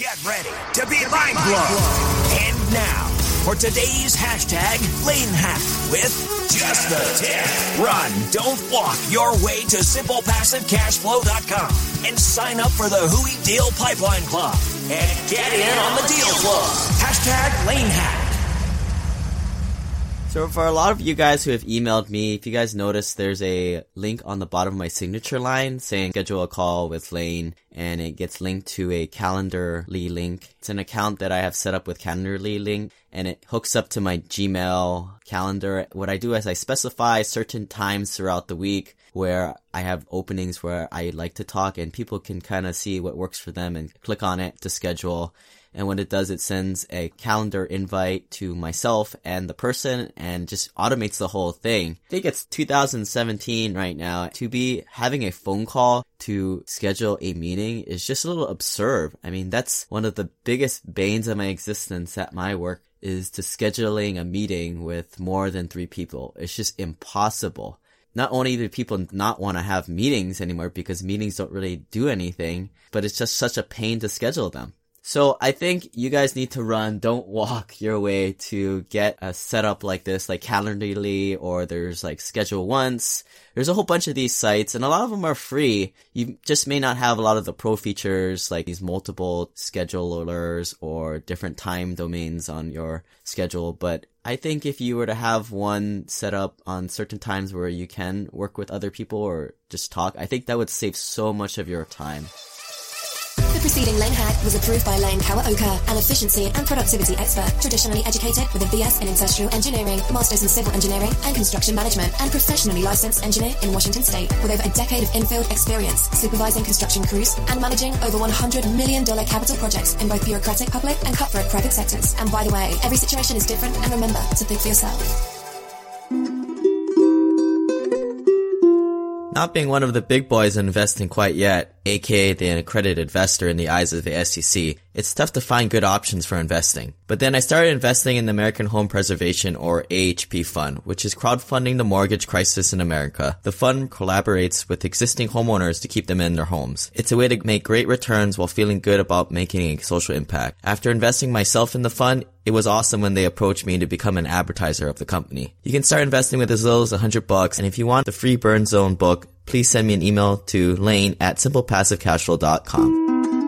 Get ready to be mind blown. And now, for today's hashtag Lane Hack with Just the Tip. Run, don't walk your way to SimplePassiveCashFlow.com and sign up for the Hui Deal Pipeline Club and get in on the deal flow. Hashtag Lane Hack. So for a lot of you guys who have emailed me, if you guys notice, there's a link on the bottom of my signature line saying schedule a call with Lane and it gets linked to a Calendly link. It's an account that I have set up with Calendly link and it hooks up to my Gmail calendar. What I do is I specify certain times throughout the week where I have openings where I like to talk and people can kind of see what works for them and click on it to schedule. And when it does, it sends a calendar invite to myself and the person and just automates the whole thing. I think it's 2017 right now. To be having a phone call to schedule a meeting is just a little absurd. I mean, that's one of the biggest banes of my existence at my work is to scheduling a meeting with more than three people. It's just impossible not only do people not want to have meetings anymore because meetings don't really do anything, but it's just such a pain to schedule them. So I think you guys need to run, don't walk your way to get a setup like this, like Calendly, or there's like Schedule Once. There's a whole bunch of these sites, and a lot of them are free. You just may not have a lot of the pro features, like these multiple schedulers or different time domains on your schedule, but I think if you were to have one set up on certain times where you can work with other people or just talk, I think that would save so much of your time. The preceding Lane Hack was approved by Lane Kawaoka, an efficiency and productivity expert, traditionally educated with a BS in industrial engineering, masters in civil engineering and construction management, and professionally licensed engineer in Washington State, with over a decade of in-field experience supervising construction crews and managing over $100 million capital projects in both bureaucratic public and cutthroat private sectors. And by the way, every situation is different, and remember to think for yourself. Not being one of the big boys in investing quite yet, aka the accredited investor in the eyes of the SEC, it's tough to find good options for investing. But then I started investing in the American Home Preservation or AHP fund, which is crowdfunding the mortgage crisis in America. The fund collaborates with existing homeowners to keep them in their homes. It's a way to make great returns while feeling good about making a social impact. After investing myself in the fund, it was awesome when they approached me to become an advertiser of the company. You can start investing with as little as 100 bucks, and if you want the free Burn Zone book, please send me an email to lane at simplepassivecashflow.com.